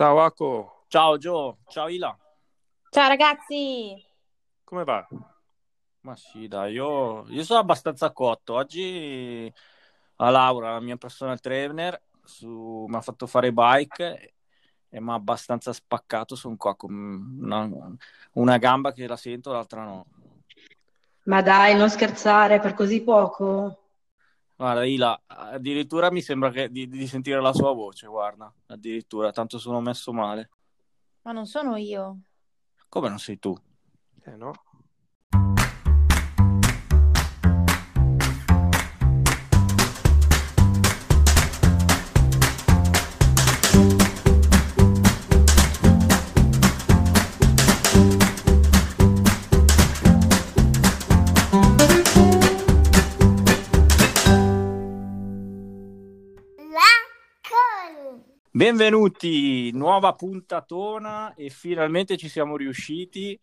Ciao Aco, Ciao Gio, ciao Ila. Ciao ragazzi! come va? Ma sì, dai, io, io sono abbastanza cotto. Oggi a Laura, la mia personal trainer, su- mi ha fatto fare bike e mi ha abbastanza spaccato. Sono qua con una, una gamba che la sento, l'altra no. Ma dai, non scherzare per così poco. Guarda, Ila, addirittura mi sembra che- di, di sentire la sua voce, guarda, addirittura, tanto sono messo male. Ma non sono io. Come non sei tu? Eh no? Benvenuti, nuova puntatona e finalmente ci siamo riusciti.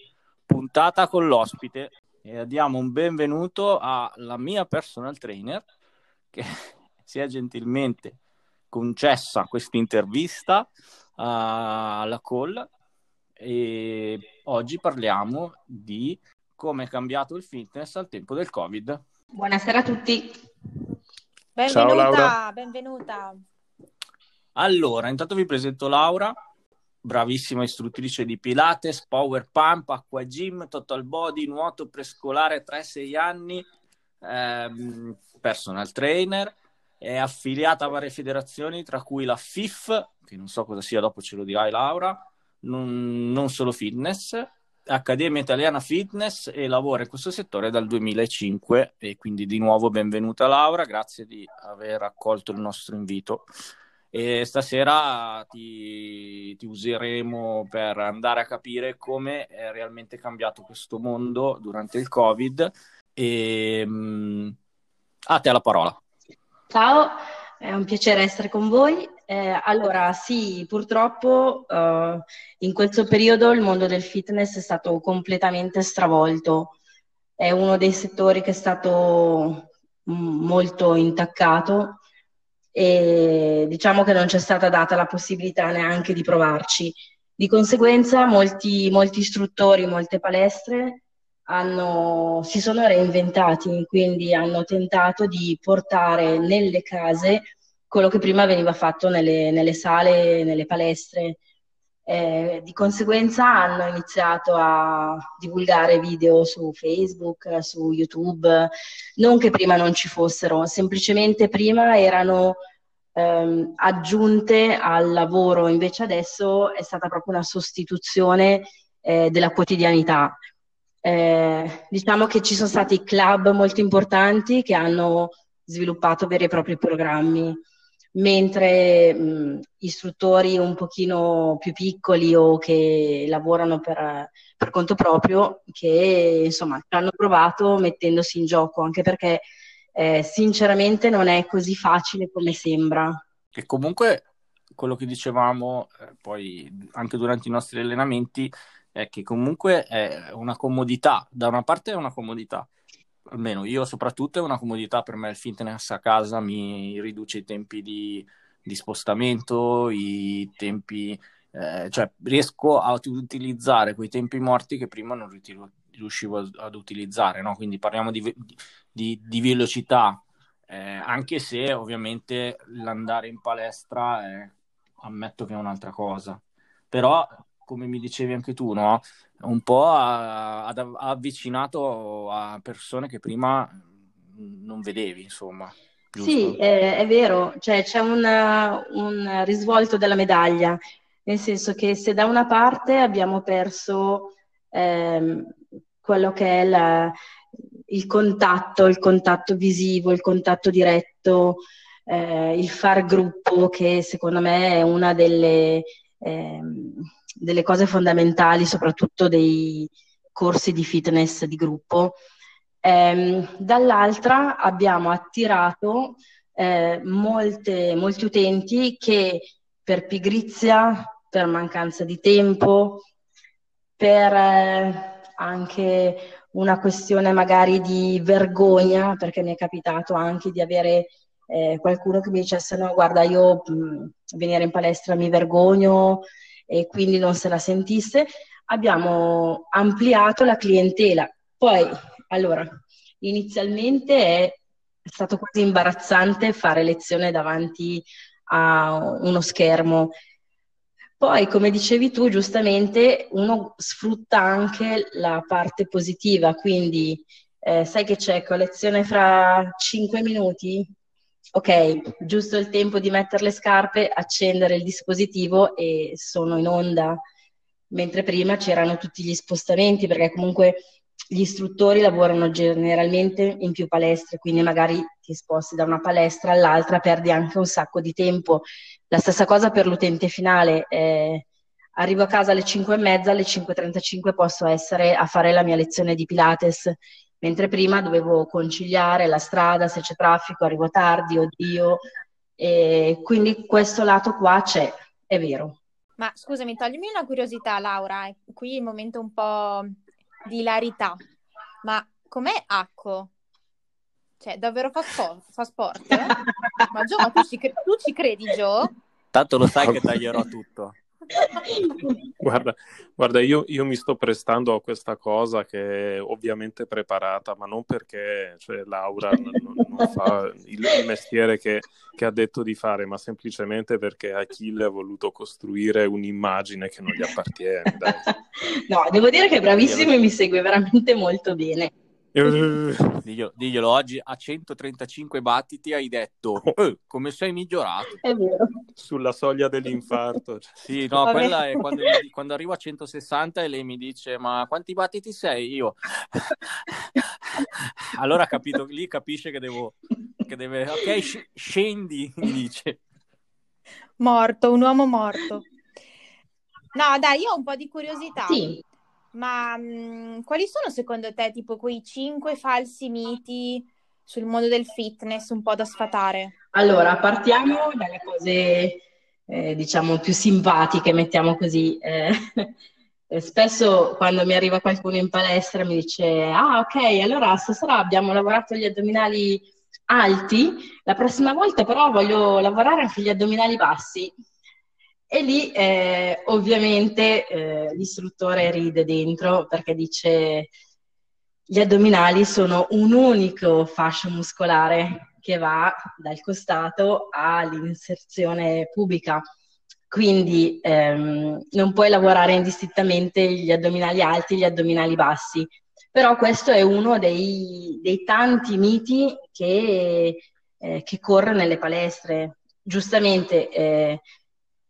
Puntata con l'ospite e diamo un benvenuto alla mia personal trainer che si è gentilmente concessa questa intervista alla call e oggi parliamo di come è cambiato il fitness al tempo del Covid. Buonasera a tutti. Benvenuta, Laura. benvenuta. Allora, intanto vi presento Laura, bravissima istruttrice di Pilates, Power Pump, Acqua Gym, Total Body, nuoto prescolare 3-6 anni, ehm, personal trainer, è affiliata a varie federazioni, tra cui la FIF, che non so cosa sia, dopo ce lo dirai Laura, non, non solo fitness, Accademia Italiana Fitness e lavora in questo settore dal 2005 e quindi di nuovo benvenuta Laura, grazie di aver accolto il nostro invito. E stasera ti, ti useremo per andare a capire come è realmente cambiato questo mondo durante il Covid. E mm, a te la parola. Ciao, è un piacere essere con voi. Eh, allora, sì, purtroppo eh, in questo periodo il mondo del fitness è stato completamente stravolto. È uno dei settori che è stato mm, molto intaccato e diciamo che non c'è stata data la possibilità neanche di provarci. Di conseguenza, molti, molti istruttori, molte palestre hanno- si sono reinventati, quindi hanno tentato di portare nelle case quello che prima veniva fatto nelle, nelle sale, nelle palestre. Eh, di conseguenza hanno iniziato a divulgare video su Facebook, su YouTube, non che prima non ci fossero, semplicemente prima erano ehm, aggiunte al lavoro, invece adesso è stata proprio una sostituzione eh, della quotidianità. Eh, diciamo che ci sono stati club molto importanti che hanno sviluppato veri e propri programmi, mentre mh, istruttori un pochino più piccoli o che lavorano per, per conto proprio, che insomma hanno provato mettendosi in gioco, anche perché eh, sinceramente non è così facile come sembra. E comunque quello che dicevamo eh, poi anche durante i nostri allenamenti è che comunque è una comodità. Da una parte è una comodità, almeno io soprattutto è una comodità per me il fitness a casa mi riduce i tempi di, di spostamento, i tempi, eh, cioè riesco a utilizzare quei tempi morti che prima non riuscivo, ad, ad utilizzare, no? Quindi parliamo di, di, di velocità, eh, anche se ovviamente l'andare in palestra è, ammetto che è un'altra cosa, però come mi dicevi anche tu, no? Un po' ha, ha avvicinato a persone che prima non vedevi, insomma. Giusto? Sì, è, è vero, cioè c'è un, un risvolto della medaglia, nel senso che se da una parte abbiamo perso ehm, quello che è la- il contatto, il contatto visivo, il contatto diretto, eh, il far gruppo, che secondo me è una delle, ehm, delle cose fondamentali, soprattutto dei corsi di fitness di gruppo. Ehm, dall'altra abbiamo attirato eh, molte- molti utenti che per pigrizia, per mancanza di tempo, per eh, anche una questione magari di vergogna, perché mi è capitato anche di avere eh, qualcuno che mi dicesse no, guarda, io mh, venire in palestra mi vergogno e quindi non se la sentisse, abbiamo ampliato la clientela. Poi, allora, inizialmente è stato quasi imbarazzante fare lezione davanti a uno schermo. Poi, come dicevi tu, giustamente uno sfrutta anche la parte positiva, quindi eh, sai che c'è collezione fra 5 minuti? Ok, giusto il tempo di mettere le scarpe, accendere il dispositivo e sono in onda, mentre prima c'erano tutti gli spostamenti, perché comunque gli istruttori lavorano generalmente in più palestre, quindi magari ti sposti da una palestra all'altra, perdi anche un sacco di tempo. La stessa cosa per l'utente finale. Eh, arrivo a casa alle 5 e mezza, alle 5.35 posso essere a fare la mia lezione di Pilates, mentre prima dovevo conciliare la strada, se c'è traffico, arrivo tardi, oddio. E quindi questo lato qua c'è, è vero. Ma scusami, toglimi una curiosità, Laura. Qui il momento un po' di ilarità. Ma com'è Acco? Cioè, davvero fa, sport? Fa sport? Ma Gio, ma tu ci, cre- tu ci credi, Gio? Tanto lo sai che taglierò tutto. Guarda, guarda io, io, mi sto prestando a questa cosa che è ovviamente preparata, ma non perché cioè, Laura non, non fa il, il mestiere che, che, ha detto di fare, ma semplicemente perché Achille ha voluto costruire un'immagine che non gli appartiene. Dai. No, devo dire che è bravissimo e mi segue veramente molto bene. Diglielo, diglielo, oggi a 135 battiti hai detto eh, come sei migliorato. È vero. Sulla soglia dell'infarto. Sì, no, Vabbè. quella è quando, quando, arrivo a 160 e lei mi dice ma quanti battiti sei? Io. allora capito, lì capisce che devo, che deve, ok, scendi, mi dice. Morto, un uomo morto. No, dai, io ho un po' di curiosità. Sì. Ma mh, mhmm, quali sono secondo te tipo quei cinque falsi miti sul mondo del fitness un po' da sfatare? Allora, partiamo dalle cose eh, diciamo più simpatiche, mettiamo così. Eh, spesso quando mi arriva qualcuno in palestra mi dice: Ah, ok, allora stasera abbiamo lavorato gli addominali alti, la prossima volta però voglio lavorare anche gli addominali bassi. E lì eh, ovviamente eh, l'istruttore ride dentro perché dice gli addominali sono un unico fascio muscolare che va dal costato all'inserzione pubica. Quindi ehm, non puoi lavorare indistintamente gli addominali alti e gli addominali bassi. Però questo è uno dei, dei tanti miti che, eh, che corre nelle palestre. Giustamente eh,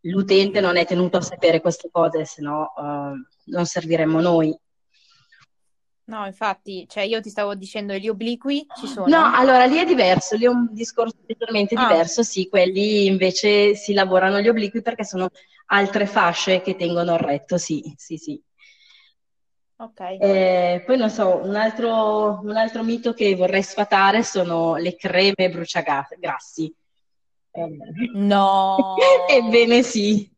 l'utente non è tenuto a sapere queste cose, se no uh, non serviremmo noi. No, infatti, cioè io ti stavo dicendo gli obliqui ci sono. No, allora lì è diverso, lì è un discorso leggermente ah. diverso, sì, quelli invece si lavorano gli obliqui perché sono altre fasce che tengono il retto, sì, sì, sì. Ok. Eh, poi non so, un altro, un altro mito che vorrei sfatare sono le creme bruciagrassi. No! Ebbene sì.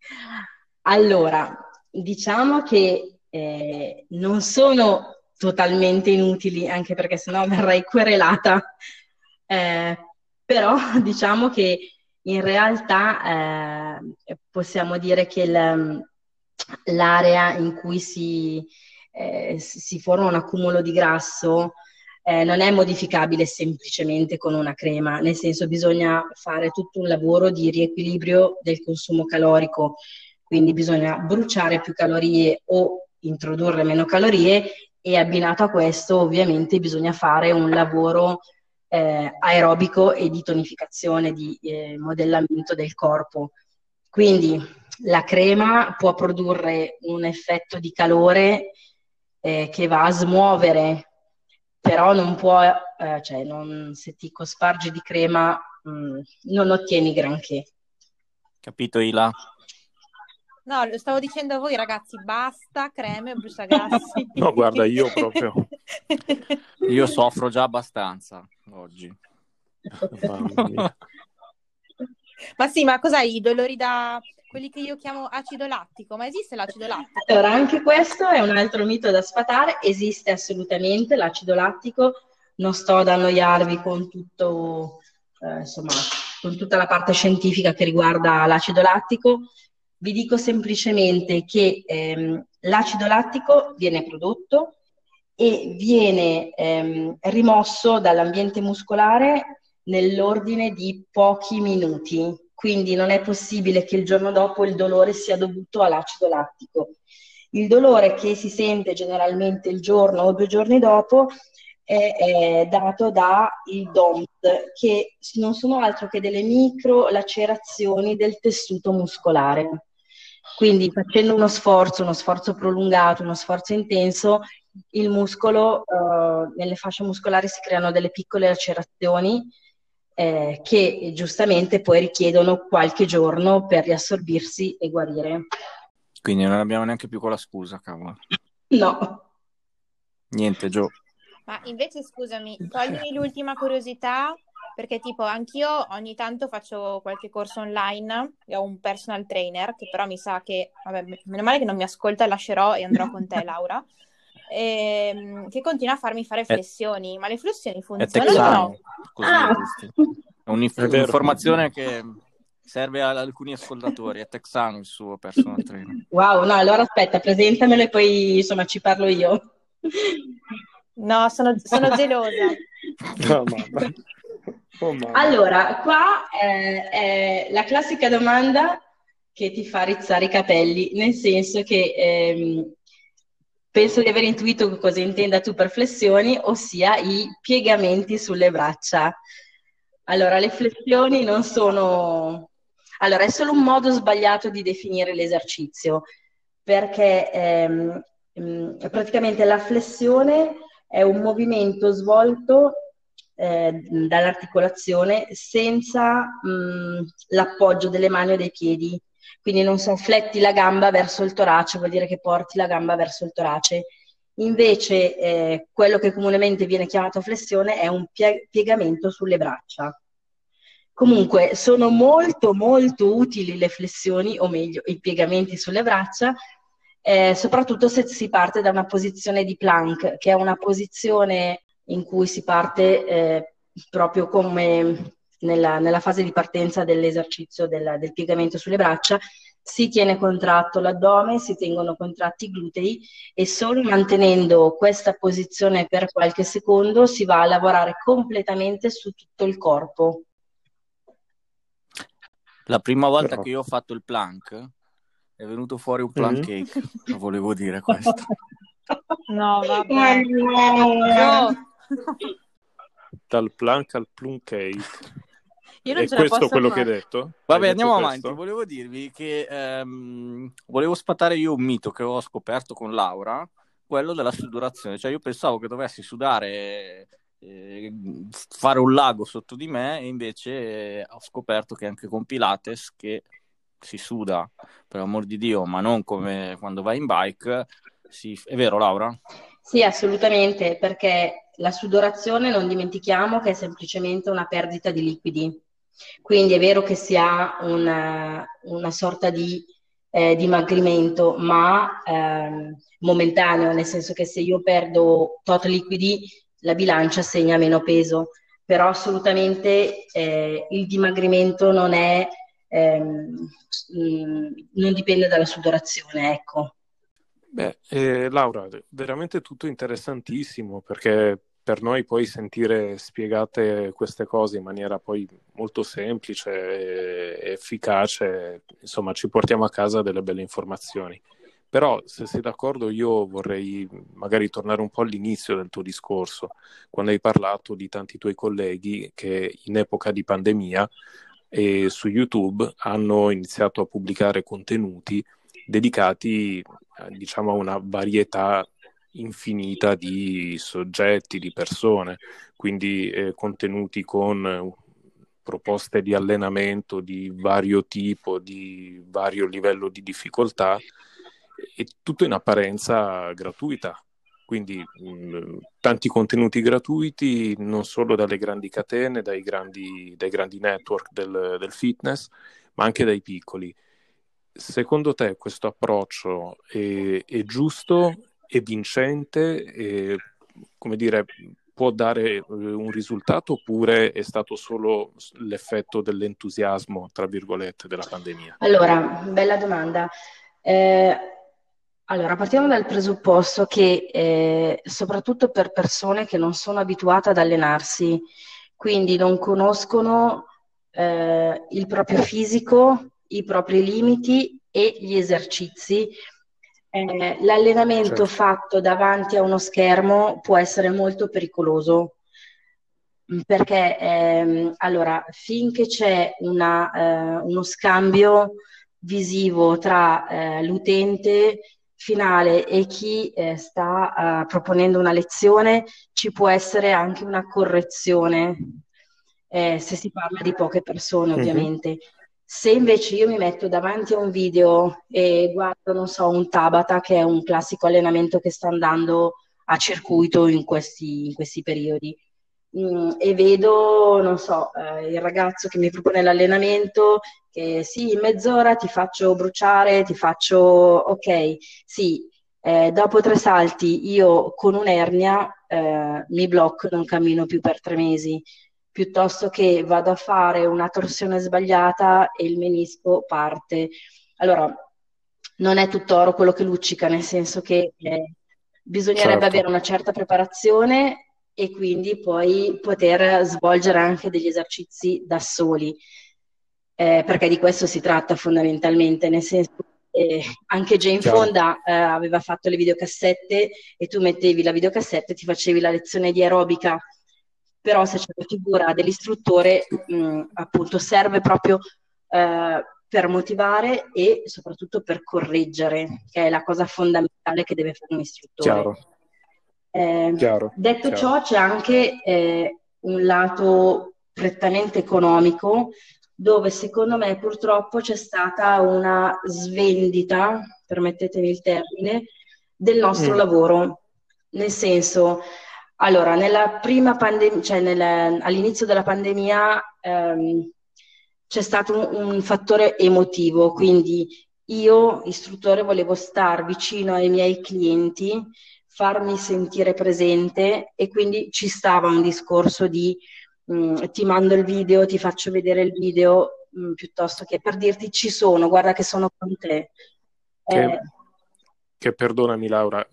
Allora, diciamo che eh, non sono totalmente inutili, anche perché sennò verrei querelata, eh, però diciamo che in realtà eh, possiamo dire che il, l'area in cui si, eh, si forma un accumulo di grasso eh, non è modificabile semplicemente con una crema, nel senso bisogna fare tutto un lavoro di riequilibrio del consumo calorico, quindi bisogna bruciare più calorie o introdurre meno calorie e abbinato a questo ovviamente bisogna fare un lavoro eh, aerobico e di tonificazione, di eh, modellamento del corpo. Quindi la crema può produrre un effetto di calore eh, che va a smuovere però non può, eh, cioè non, se ti cospargi di crema mh, mm, non ottieni granché. Capito Ila? No, lo stavo dicendo a voi ragazzi, basta creme e bruciagrassi. no, guarda, io proprio... io soffro già abbastanza oggi. ma sì, ma cos'hai? I dolori da quelli che io chiamo acido lattico, ma esiste l'acido lattico? Allora, anche questo è un altro mito da sfatare, esiste assolutamente l'acido lattico, non sto ad annoiarvi con tutto, eh, insomma, con tutta la parte scientifica che riguarda l'acido lattico, vi dico semplicemente che ehm, l'acido lattico viene prodotto e viene ehm, rimosso dall'ambiente muscolare nell'ordine di pochi minuti. Quindi non è possibile che il giorno dopo il dolore sia dovuto all'acido lattico. Il dolore che si sente generalmente il giorno o due giorni dopo è, è dato dal DOMS, che non sono altro che delle micro lacerazioni del tessuto muscolare. Quindi facendo uno sforzo, uno sforzo prolungato, uno sforzo intenso, il muscolo, eh, nelle fasce muscolari si creano delle piccole lacerazioni eh, che giustamente poi richiedono qualche giorno per riassorbirsi e guarire. Quindi non abbiamo neanche più con la scusa, cavolo. No. Niente, Gio. Ma invece scusami, toglimi l'ultima curiosità, perché tipo anch'io ogni tanto faccio qualche corso online e ho un personal trainer che però mi sa che, vabbè, meno male che non mi ascolta, lascerò e andrò con te Laura, ehm, che continua a farmi fare flessioni, ma le flessioni funzionano ah. È un'informazione che serve ad alcuni ascoltatori, è texano il suo personal trainer. Wow, no, allora aspetta, presentamelo e poi insomma ci parlo io. No, sono, sono gelosa. No, mamma. Oh, mamma. Allora, qua è, è, la classica domanda che ti fa rizzare i capelli, nel senso che ehm, penso di aver intuito cosa intenda tu per flessioni, ossia i piegamenti sulle braccia. Allora, le flessioni non sono allora, è solo un modo sbagliato di definire l'esercizio, perché ehm, mm, praticamente la flessione è un movimento svolto eh, dall'articolazione senza mh, mm, l'appoggio delle mani o dei piedi. Quindi non so, fletti la gamba verso il torace, vuol dire che porti la gamba verso il torace. Invece eh, quello che comunemente viene chiamato flessione è un pie- piegamento sulle braccia. Comunque sono molto molto utili le flessioni, o meglio i piegamenti sulle braccia, eh, soprattutto se si parte da una posizione di plank, che è una posizione in cui si parte eh, proprio come nella, nella, fase di partenza dell'esercizio del, del piegamento sulle braccia, si tiene contratto l'addome, si tengono contratti i glutei e solo mantenendo questa posizione per qualche secondo si va a lavorare completamente su tutto il corpo. La prima volta Però... che io ho fatto il plank è venuto fuori un plank mm-hmm. cake, lo volevo dire questo. no, vabbè. No. Dal plank al plum cake. Io non e questo è quello fare. che hai detto? Vabbè, hai andiamo avanti. Questo? Volevo dirvi che ehm, volevo spattare io un mito che ho scoperto con Laura, quello della sudorazione. Cioè, io pensavo che dovessi sudare eh, fare un lago sotto di me e invece eh, ho scoperto che anche con Pilates che si suda per amor di Dio ma non come quando vai in bike si... è vero Laura? Sì assolutamente perché la sudorazione non dimentichiamo che è semplicemente una perdita di liquidi quindi è vero che si ha una, una sorta di eh, dimagrimento ma eh, momentaneo nel senso che se io perdo tot liquidi la bilancia segna meno peso, però assolutamente eh, il dimagrimento non è, ehm, mm, non dipende dalla sudorazione, ecco. Beh, eh, Laura, veramente tutto interessantissimo perché per noi poi sentire spiegate queste cose in maniera poi molto semplice e efficace, insomma, ci portiamo a casa delle belle informazioni. Però, se sei d'accordo, io vorrei magari tornare un po' all'inizio del tuo discorso, quando hai parlato di tanti tuoi colleghi che in epoca di pandemia eh, su YouTube hanno iniziato a pubblicare contenuti dedicati, diciamo, a una varietà infinita di soggetti, di persone, quindi eh, contenuti con proposte di allenamento di vario tipo, di vario livello di difficoltà e tutto in apparenza gratuita. Quindi mh, tanti contenuti gratuiti, non solo dalle grandi catene, dai grandi, dai grandi network del, del fitness, ma anche dai piccoli. Secondo te questo approccio è, è giusto, è vincente, è, come dire, può dare eh, un risultato oppure è stato solo l'effetto dell'entusiasmo, tra virgolette, della pandemia? Allora, bella domanda. Eh, allora, partiamo dal presupposto che eh, soprattutto per persone che non sono abituate ad allenarsi, quindi non conoscono eh, il proprio fisico, i propri limiti e gli esercizi, eh, l'allenamento certo. fatto davanti a uno schermo può essere molto pericoloso perché ehm, allora, finché c'è una, eh, uno scambio visivo tra eh, l'utente finale e chi eh, sta uh, proponendo una lezione, ci può essere anche una correzione, eh, se si parla di poche persone mhm. ovviamente. Mm-hmm. Se invece io mi metto davanti a un video e guardo, non so, un Tabata, che è un classico allenamento che sta andando a circuito in questi, in questi periodi, mm, e vedo, non so, eh, il ragazzo che mi propone l'allenamento, che sì, in mezz'ora ti faccio bruciare, ti faccio, ok, sì, eh, dopo tre salti io con un'ernia eh, mi blocco, non cammino più per tre mesi piuttosto che vado a fare una torsione sbagliata e il menisco parte. Allora, non è tutto oro quello che luccica, nel senso che eh, bisognerebbe certo. avere una certa preparazione e quindi poi poter svolgere anche degli esercizi da soli, eh, perché di questo si tratta fondamentalmente, nel senso eh, anche Jane Chiaro. Fonda eh, aveva fatto le videocassette e tu mettevi la videocassetta e ti facevi la lezione di aerobica però se c'è la figura dell'istruttore, mh, appunto, serve proprio eh, per motivare e soprattutto per correggere, che è la cosa fondamentale che deve fare un istruttore. Chiaro. Eh, Chiaro. Detto Chiaro. ciò, c'è anche eh, un lato prettamente economico, dove secondo me purtroppo c'è stata una svendita, permettetemi il termine, del nostro mm. lavoro. Nel senso, allora, nella prima pandemia, cioè nel, all'inizio della pandemia ehm, c'è stato un, un, fattore emotivo, quindi io, istruttore, volevo stare vicino ai miei clienti, farmi sentire presente e quindi ci stava un discorso di mh, mm, ti mando il video, ti faccio vedere il video, mh, mm, piuttosto che per dirti ci sono, guarda che sono con te. Che, eh, che perdonami Laura,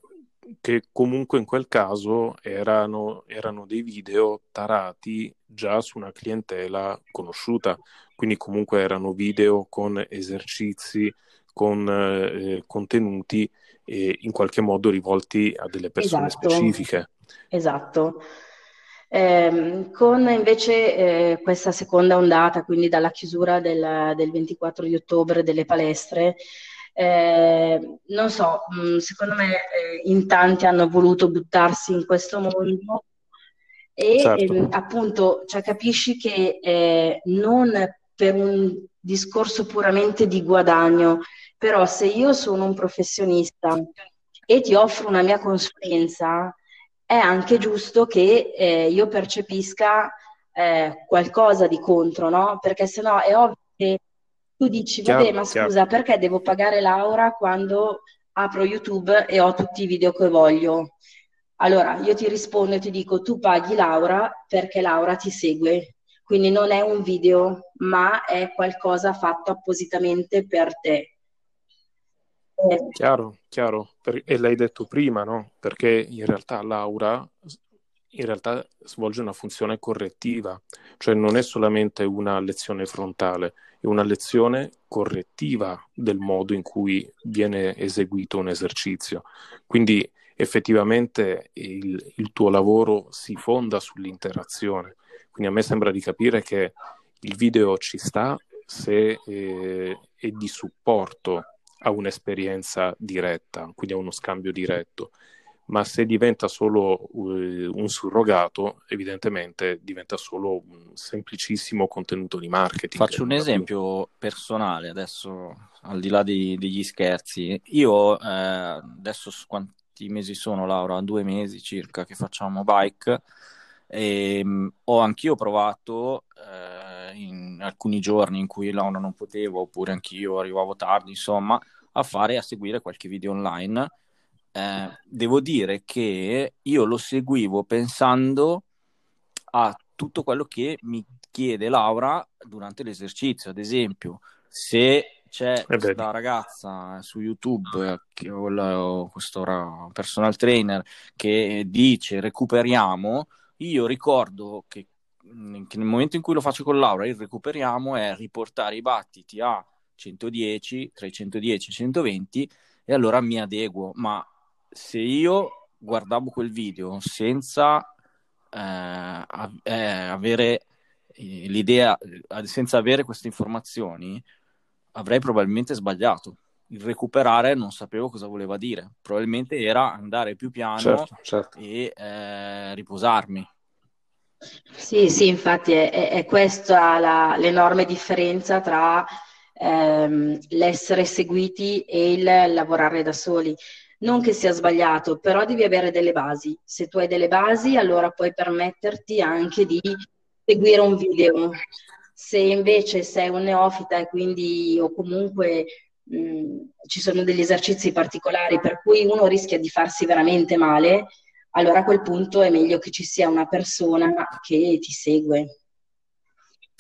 che comunque in quel caso erano, erano, dei video tarati già su una clientela conosciuta, quindi comunque erano video con esercizi, con eh, contenuti eh, in qualche modo rivolti a delle persone esatto. specifiche. Esatto. Eh, con invece eh, questa seconda ondata, quindi dalla chiusura del, del 24 di ottobre delle palestre, eh, non so, mm, secondo me eh, in tanti hanno voluto buttarsi in questo mondo e certo. eh, appunto cioè, capisci che eh, non per un discorso puramente di guadagno, però se io sono un professionista e ti offro una mia consulenza, è anche giusto che eh, io percepisca eh, qualcosa di contro, no? Perché sennò è ovvio che tu dici, chiaro, vabbè, ma scusa, chiaro. perché devo pagare Laura quando apro YouTube e ho tutti i video che voglio? Allora, io ti rispondo e ti dico, tu paghi Laura perché Laura ti segue. Quindi non è un video, ma è qualcosa fatto appositamente per te. Chiaro, chiaro. e l'hai detto prima, no? Perché in realtà Laura in realtà svolge una funzione correttiva, cioè non è solamente una lezione frontale, è una lezione correttiva del modo in cui viene eseguito un esercizio. Quindi effettivamente il, il tuo lavoro si fonda sull'interazione. Quindi a me sembra di capire che il video ci sta se eh, è di supporto a un'esperienza diretta, quindi a uno scambio diretto ma se diventa solo uh, un surrogato, evidentemente diventa solo un semplicissimo contenuto di marketing. Faccio un esempio personale adesso, al di là di, degli scherzi. Io eh, adesso quanti mesi sono, Laura? Due mesi circa che facciamo bike. E, um, ho anch'io provato eh, in alcuni giorni in cui Laura non potevo, oppure anch'io arrivavo tardi, insomma, a fare a seguire qualche video online eh, devo dire che io lo seguivo pensando a tutto quello che mi chiede Laura durante l'esercizio. Ad esempio, se c'è eh questa ragazza su YouTube, che ho questo personal trainer, che dice recuperiamo, io ricordo che, che nel momento in cui lo faccio con Laura, il recuperiamo è riportare i battiti a 110, tra i 110 e i 120 e allora mi adeguo. Ma se io guardavo quel video senza eh, eh, avere eh, l'idea, eh, senza avere queste informazioni, avrei probabilmente sbagliato. Il recuperare non sapevo cosa voleva dire. Probabilmente era andare più piano certo, certo. e eh, riposarmi. Sì, sì, infatti è, è, è questa la, l'enorme differenza tra ehm, l'essere seguiti e il lavorare da soli. Non che sia sbagliato, però devi avere delle basi. Se tu hai delle basi, allora puoi permetterti anche di seguire un video. Se invece sei un neofita e quindi o comunque mh, ci sono degli esercizi particolari per cui uno rischia di farsi veramente male, allora a quel punto è meglio che ci sia una persona che ti segue.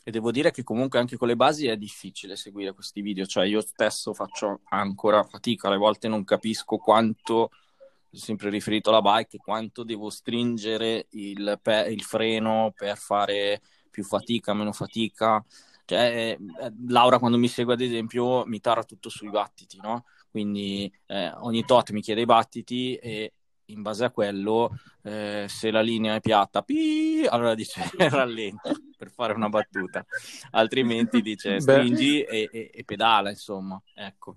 E devo dire che comunque anche con le basi è difficile seguire questi video, cioè io stesso faccio ancora fatica, alle volte non capisco quanto, sempre riferito alla bike, quanto devo stringere il, pe- il freno per fare più fatica, meno fatica. Cioè, eh, Laura quando mi segue ad esempio mi tara tutto sui battiti, no? Quindi eh, ogni tot mi chiede i battiti e in base a quello, eh, se la linea è piatta, pii, allora dice rallenta per fare una battuta, altrimenti dice stringi e, e, e, pedala, insomma, ecco.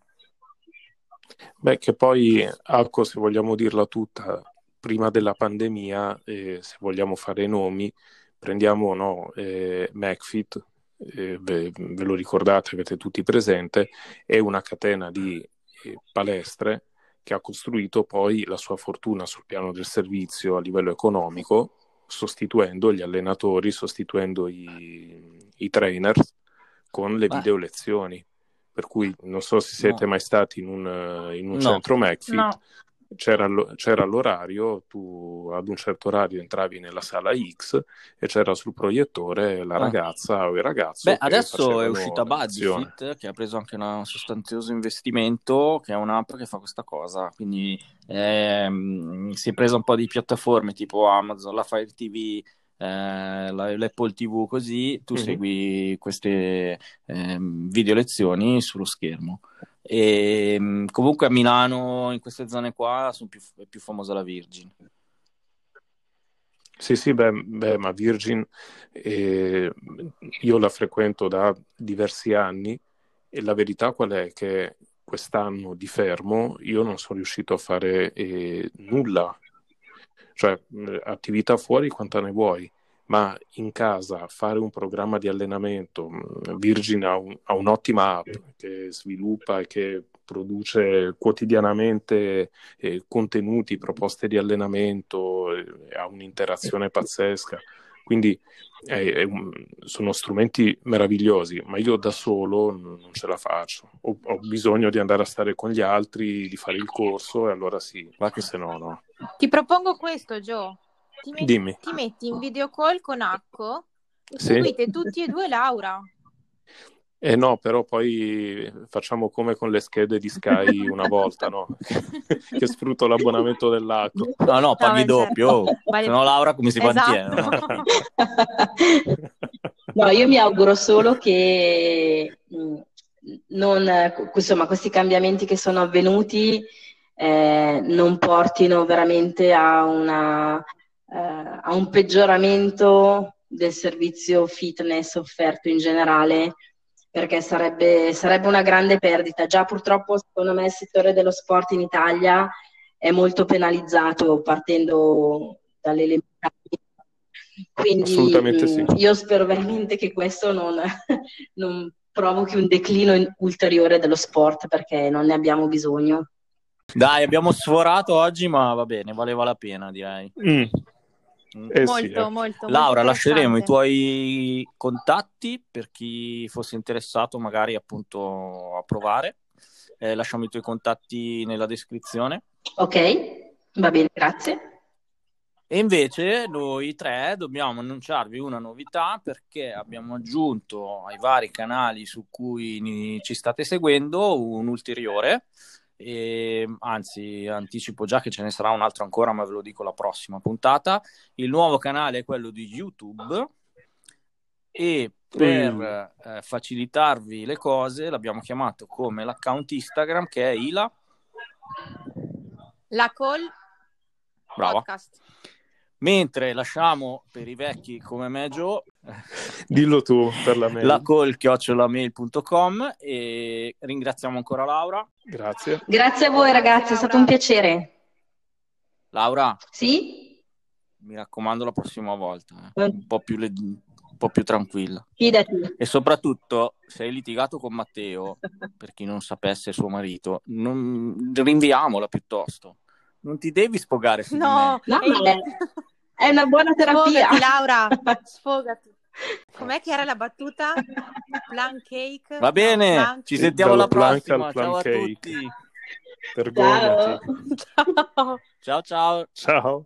Beh, che poi, Alco, se vogliamo dirla tutta, prima della pandemia, eh, se vogliamo fare nomi, prendiamo no, eh, McFit, eh, ve, ve, lo ricordate, avete tutti presente, è una catena di eh, palestre che ha costruito poi la sua fortuna sul piano del servizio a livello economico, sostituendo gli allenatori, sostituendo i, i trainers con le video lezioni. Per cui non so se siete no. mai stati in un, in un no. centro McFit, no c'era, c'era, l'orario, tu ad un certo orario entravi nella sala X e c'era sul proiettore la ah. ragazza o il ragazzo. Beh, adesso è uscita BuddyFit che ha preso anche un sostanzioso investimento, che è un'app che fa questa cosa, quindi ehm, si è presa un po' di piattaforme tipo Amazon, la Fire TV, eh, l'Apple TV così, tu mm-hmm. segui queste eh, video lezioni sullo schermo. E ehm, comunque a Milano, in queste zone qua, più, è più famosa la Virgin. Sì, sì, beh, beh ma Virgin eh, io la frequento da diversi anni e la verità qual è? Che quest'anno di fermo io non sono riuscito a fare eh, nulla, cioè attività fuori quanta ne vuoi ma in casa fare un programma di allenamento, mm, Virgin ha, un, ha un'ottima app che sviluppa e che produce quotidianamente eh, contenuti, proposte di allenamento, eh, ha un'interazione pazzesca. Quindi un, sono strumenti meravigliosi, ma io da solo non ce la faccio. Ho, ho, bisogno di andare a stare con gli altri, di fare il corso e allora sì, ma che se no, no. Ti propongo questo, Joe. Ti metti, Dimmi. ti metti in video call con Acco e sì. seguite tutti e due Laura. Eh no, però poi facciamo come con le schede di Sky una volta, no? che sfrutto l'abbonamento dell'acqua. No, no, paghi no, doppio. Certo. Vale... Se no Laura come si esatto. mantiene? no, io mi auguro solo che mm, non, insomma, questi cambiamenti che sono avvenuti eh, non portino veramente a una a un peggioramento del servizio fitness offerto in generale, perché sarebbe, sarebbe una grande perdita. Già purtroppo, secondo me, il settore dello sport in Italia è molto penalizzato partendo dalle elementari. Quindi sì. io spero veramente che questo non, non provochi un declino ulteriore dello sport perché non ne abbiamo bisogno. Dai, abbiamo sforato oggi, ma va bene, valeva la pena, direi. Mm. Eh molto, sì, eh. molto, Laura, lasceremo i tuoi contatti per chi fosse interessato magari appunto a provare. Eh, lasciamo i tuoi contatti nella descrizione Ok, va bene, grazie. E invece noi tre dobbiamo annunciarvi una novità perché abbiamo aggiunto ai vari canali su cui ci state seguendo un ulteriore. E, anzi, anticipo già che ce ne sarà un altro ancora, ma ve lo dico la prossima puntata. Il nuovo canale è quello di YouTube e per mm. eh, facilitarvi le cose l'abbiamo chiamato come l'account Instagram che è Ila la call Brava. podcast mentre lasciamo per i vecchi come me Gio dillo tu per la mail la call chiocciolamail.com e ringraziamo ancora Laura grazie grazie a voi ragazzi è stato un piacere Laura sì? mi raccomando la prossima volta eh. un po' più le po' più tranquilla. Fidati. E soprattutto, se hai litigato con Matteo, per chi non sapesse suo marito, non... rinviamola piuttosto. Non ti devi sfogare su no, no, è... è una buona terapia. Sfogati, Laura, sfogati. Com'è che era la battuta? Plan cake? Va bene, no, plan... ci sentiamo alla prossima. Ciao a cake. tutti. Vergognati. Ciao. ciao ciao. Ciao.